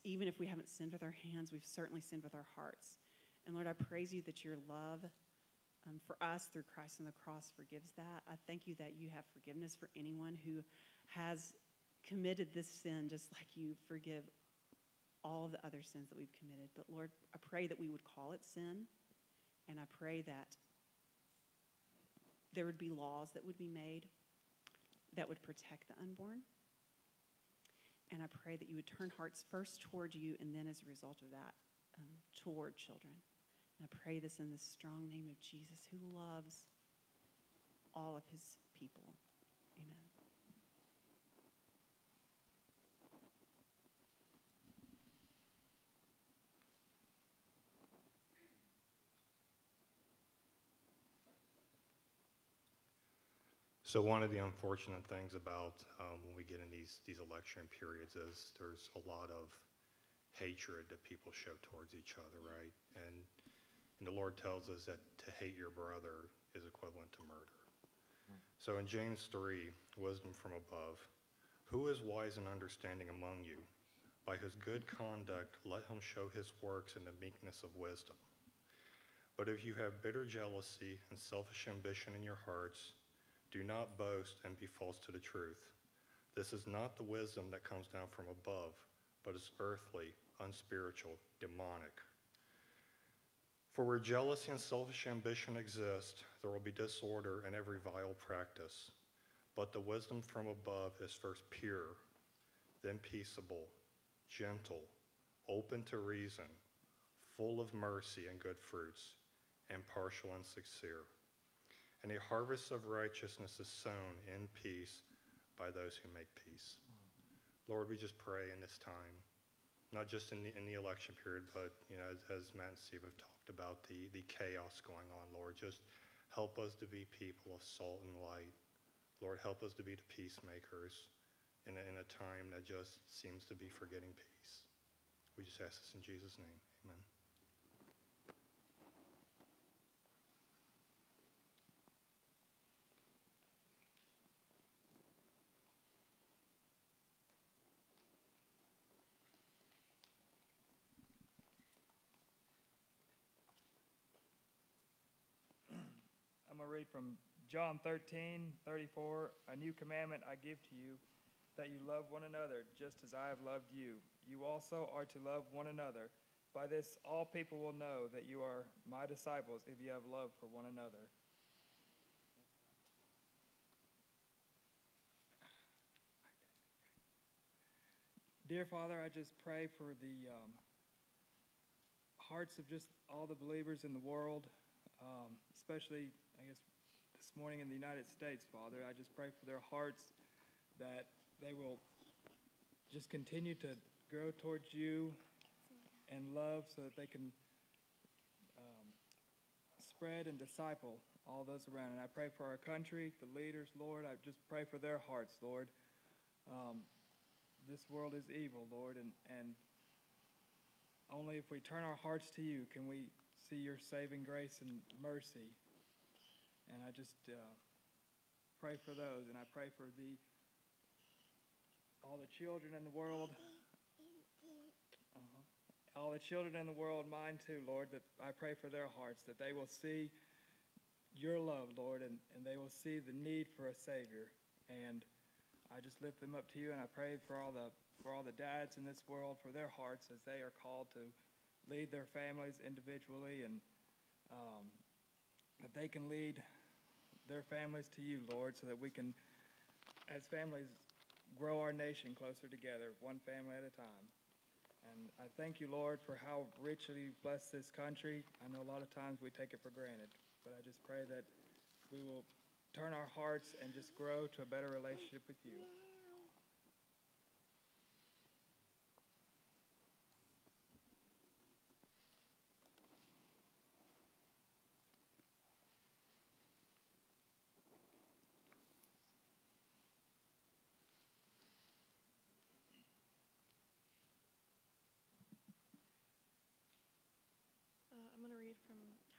even if we haven't sinned with our hands, we've certainly sinned with our hearts. And Lord, I praise you that your love um, for us through Christ on the cross forgives that. I thank you that you have forgiveness for anyone who has committed this sin just like you forgive all the other sins that we've committed. But Lord, I pray that we would call it sin, and I pray that there would be laws that would be made that would protect the unborn. And I pray that you would turn hearts first toward you, and then as a result of that, um, toward children. And I pray this in the strong name of Jesus, who loves all of his people. Amen. So one of the unfortunate things about um, when we get in these, these election periods is there's a lot of hatred that people show towards each other, right? And, and the Lord tells us that to hate your brother is equivalent to murder. Hmm. So in James 3, wisdom from above, who is wise and understanding among you? By his good conduct, let him show his works in the meekness of wisdom. But if you have bitter jealousy and selfish ambition in your hearts, do not boast and be false to the truth. This is not the wisdom that comes down from above, but is earthly, unspiritual, demonic. For where jealousy and selfish ambition exist, there will be disorder and every vile practice. But the wisdom from above is first pure, then peaceable, gentle, open to reason, full of mercy and good fruits, impartial and sincere. And a harvest of righteousness is sown in peace by those who make peace. Lord, we just pray in this time, not just in the, in the election period, but, you know, as, as Matt and Steve have talked about the, the chaos going on, Lord, just help us to be people of salt and light. Lord, help us to be the peacemakers in a, in a time that just seems to be forgetting peace. We just ask this in Jesus' name. From John 13, 34. A new commandment I give to you, that you love one another, just as I have loved you. You also are to love one another. By this, all people will know that you are my disciples if you have love for one another. Dear Father, I just pray for the um, hearts of just all the believers in the world, um, especially, I guess, this morning in the United States, Father. I just pray for their hearts that they will just continue to grow towards you and love so that they can um, spread and disciple all those around. And I pray for our country, the leaders, Lord. I just pray for their hearts, Lord. Um, this world is evil, Lord, and, and only if we turn our hearts to you can we see your saving grace and mercy. And I just uh, pray for those, and I pray for the all the children in the world. Uh-huh. All the children in the world, mine too, Lord, that I pray for their hearts, that they will see your love, Lord, and, and they will see the need for a Savior. And I just lift them up to you, and I pray for all the for all the dads in this world, for their hearts as they are called to lead their families individually, and um, that they can lead their families to you, Lord, so that we can, as families, grow our nation closer together, one family at a time. And I thank you, Lord, for how richly you've blessed this country. I know a lot of times we take it for granted, but I just pray that we will turn our hearts and just grow to a better relationship with you. Uh, I'm going to read from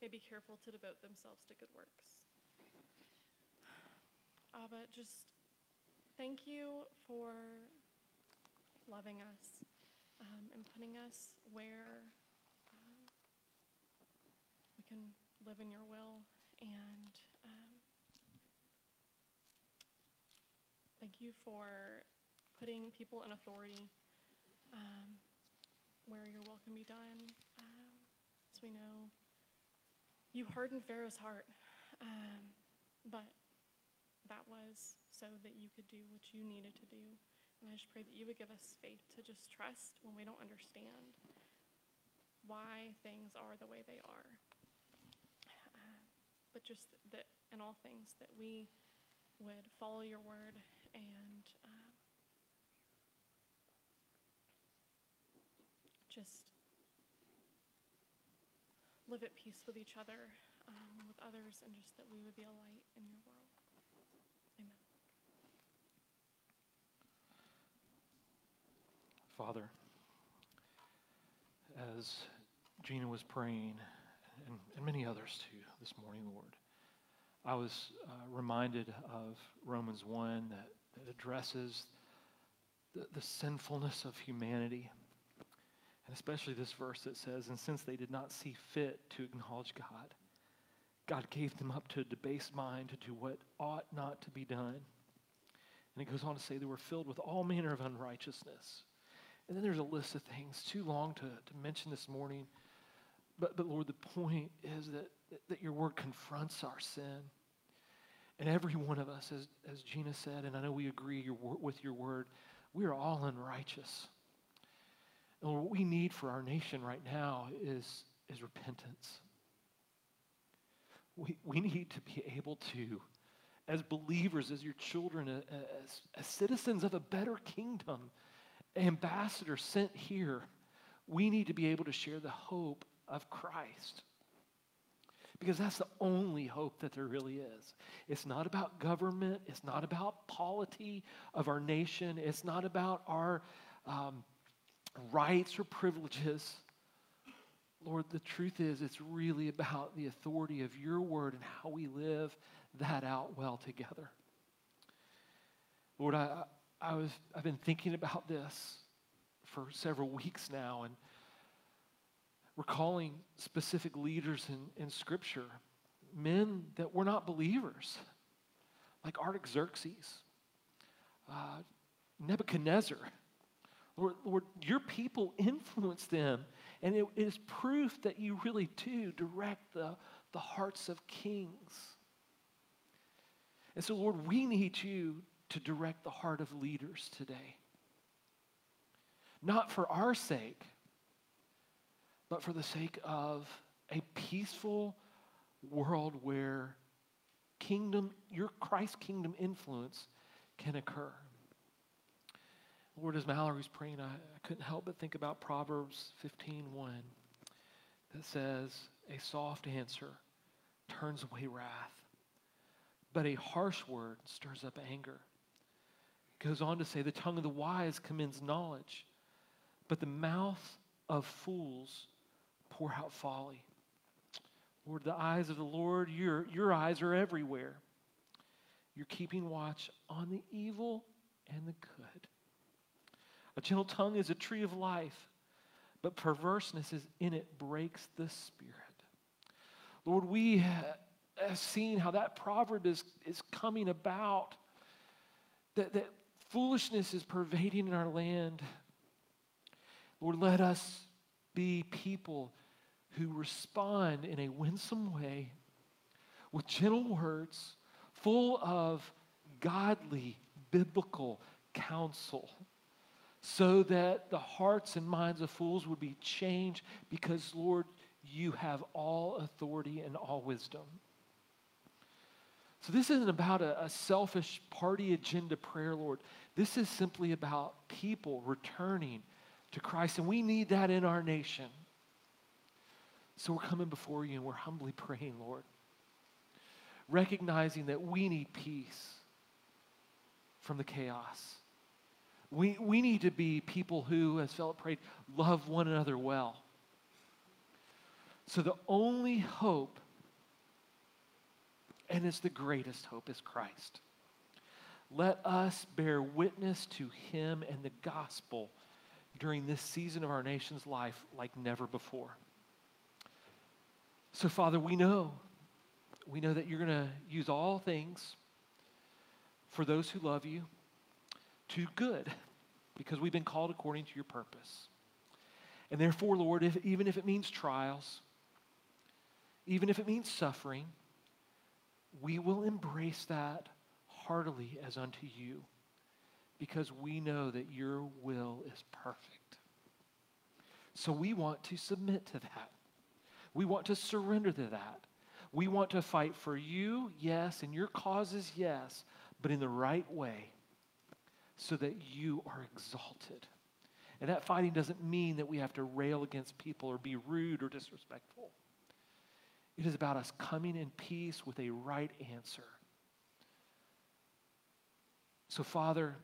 may be careful to devote themselves to good works. Abba, just thank you for loving us um, and putting us where um, we can live in your will. And um, thank you for putting people in authority um, where your will can be done. Um, as we know, you hardened Pharaoh's heart, um, but that was so that you could do what you needed to do. And I just pray that you would give us faith to just trust when we don't understand. why things are the way they are. Uh, but just that in all things, that we would follow your word and uh, just live at peace with each other, um, with others, and just that we would be a light in your world. Amen. Father, as Gina was praying, and, and many others too this morning, Lord, I was uh, reminded of Romans 1 that, that addresses the, the sinfulness of humanity. And especially this verse that says, And since they did not see fit to acknowledge God, God gave them up to a debased mind to do what ought not to be done. And it goes on to say they were filled with all manner of unrighteousness. And then there's a list of things, too long to, to mention this morning. But, but Lord, the point is that, that your word confronts our sin. And every one of us, as, as Gina said, and I know we agree your, with your word, we are all unrighteous. And what we need for our nation right now is, is repentance. We, we need to be able to, as believers, as your children, as, as citizens of a better kingdom, ambassadors sent here, we need to be able to share the hope of Christ. Because that's the only hope that there really is. It's not about government. It's not about polity of our nation. It's not about our um, rights or privileges. Lord, the truth is, it's really about the authority of your word and how we live that out well together. Lord, I, I was, I've been thinking about this for several weeks now and recalling specific leaders in, in Scripture, men that were not believers, like Artaxerxes, uh, Nebuchadnezzar. Lord, Lord, your people influence them, and it is proof that you really do direct the, the hearts of kings. And so, Lord, we need you to direct the heart of leaders today. Not for our sake, but for the sake of a peaceful world where kingdom, your Christ kingdom influence can occur. Lord, as Mallory's praying, I, I couldn't help but think about Proverbs 15:1 that says, A soft answer turns away wrath, but a harsh word stirs up anger. It goes on to say, The tongue of the wise commends knowledge, but the mouth of fools pour out folly. Lord, the eyes of the Lord, your, your eyes are everywhere. You're keeping watch on the evil and the good. A gentle tongue is a tree of life, but perverseness is in it breaks the spirit. Lord, we have seen how that proverb is, is coming about, that, that foolishness is pervading in our land. Lord, let us be people who respond in a winsome way with gentle words, full of godly, biblical counsel, so that the hearts and minds of fools would be changed because, Lord, you have all authority and all wisdom. So, this isn't about a, a, selfish party agenda prayer, Lord. This is simply about people returning to Christ, and we need that in our nation. So we're coming before you and we're humbly praying, Lord, recognizing that we need peace from the chaos. We, we need to be people who, as Philip prayed, love one another well. So the only hope, and it's the greatest hope, is Christ. Let us bear witness to him and the gospel during this season of our nation's life like never before. So, Father, we know, we know that you're going to use all things for those who love you to good because we've been called according to your purpose. And therefore, Lord, if, even if it means trials, even if it means suffering, we will embrace that heartily as unto you because we know that your will is perfect. So we want to submit to that. We want to surrender to that. We want to fight for you, yes, and your causes, yes, but in the right way so that you are exalted. And that fighting doesn't mean that we have to rail against people or be rude or disrespectful. It is about us coming in peace with a right answer. So, Father,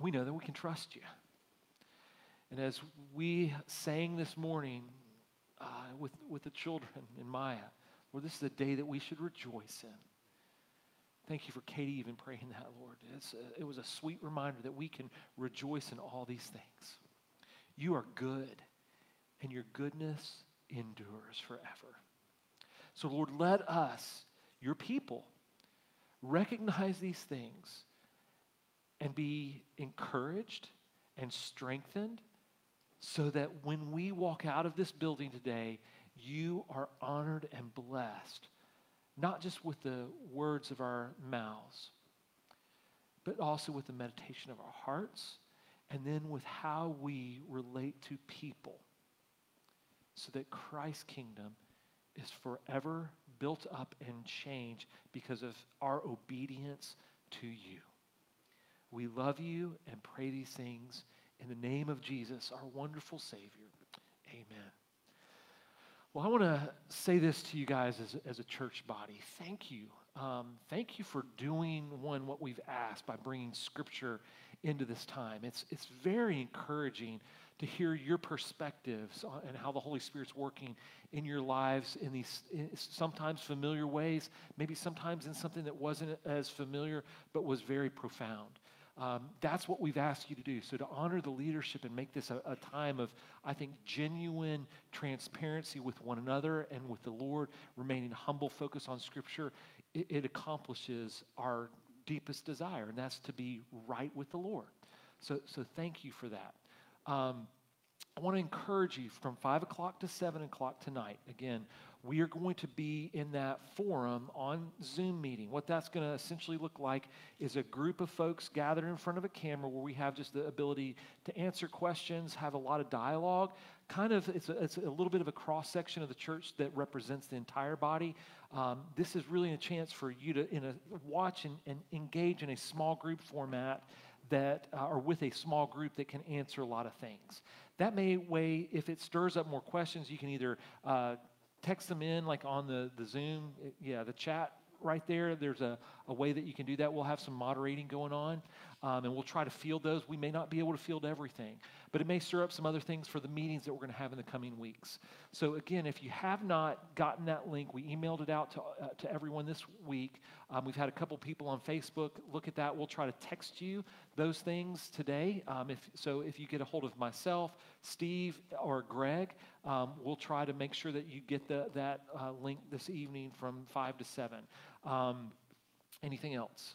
we know that we can trust you. And as we sang this morning uh, with, with the children in Maya, Lord, this is a day that we should rejoice in. Thank you for Katie even praying that, Lord. A, it was a sweet reminder that we can rejoice in all these things. You are good, and your goodness endures forever. So, Lord, let us, your people, recognize these things and be encouraged and strengthened so that when we walk out of this building today, you are honored and blessed, not just with the words of our mouths, but also with the meditation of our hearts and then with how we relate to people so that Christ's kingdom is forever built up and changed because of our obedience to you. We love you and pray these things in the name of Jesus, our wonderful Savior. Amen. Well, I want to say this to you guys as, as a church body. Thank you. Um, thank you for doing, one, what we've asked by bringing Scripture into this time. It's, it's very encouraging to hear your perspectives on, and how the Holy Spirit's working in your lives in these in sometimes familiar ways, maybe sometimes in something that wasn't as familiar but was very profound. Um, that's what we've asked you to do. So, to honor the leadership and make this a, a, time of, I think, genuine transparency with one another and with the Lord, remaining humble, focus on Scripture, it, it accomplishes our deepest desire, and that's to be right with the Lord. So, so thank you for that. Um, I want to encourage you from 5 o'clock to 7 o'clock tonight. Again, we are going to be in that forum on Zoom meeting. What that's going to essentially look like is a group of folks gathered in front of a camera where we have just the ability to answer questions, have a lot of dialogue. Kind of, it's a, it's a little bit of a cross section of the church that represents the entire body. Um, this is really a chance for you to in a, watch and, and engage in a small group format that uh, or with a small group that can answer a lot of things. That may way, if it stirs up more questions, you can either uh, text them in like on the, the Zoom, eh, yeah, the chat right there. There's a, a way that you can do that. We'll have some moderating going on, um, and we'll try to field those. We may not be able to field everything, but it may stir up some other things for the meetings that we're going to have in the coming weeks. So, again, if you have not gotten that link, we emailed it out to, uh, to everyone this week. Um, we've had a couple people on Facebook look at that. We'll try to text you those things today. Um, if, so, if you get a hold of myself, Steve, or Greg, um, we'll try to make sure that you get the, that uh, link this evening from 5 to 7. Um, anything else?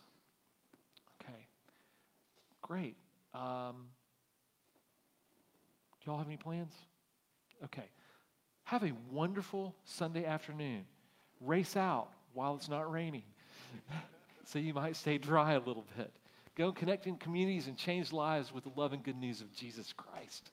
Great. Um, do y'all have any plans? Okay. Have a wonderful Sunday afternoon. Race out while it's not raining. so you might stay dry a little bit. Go connect in communities and change lives with the love and good news of Jesus Christ.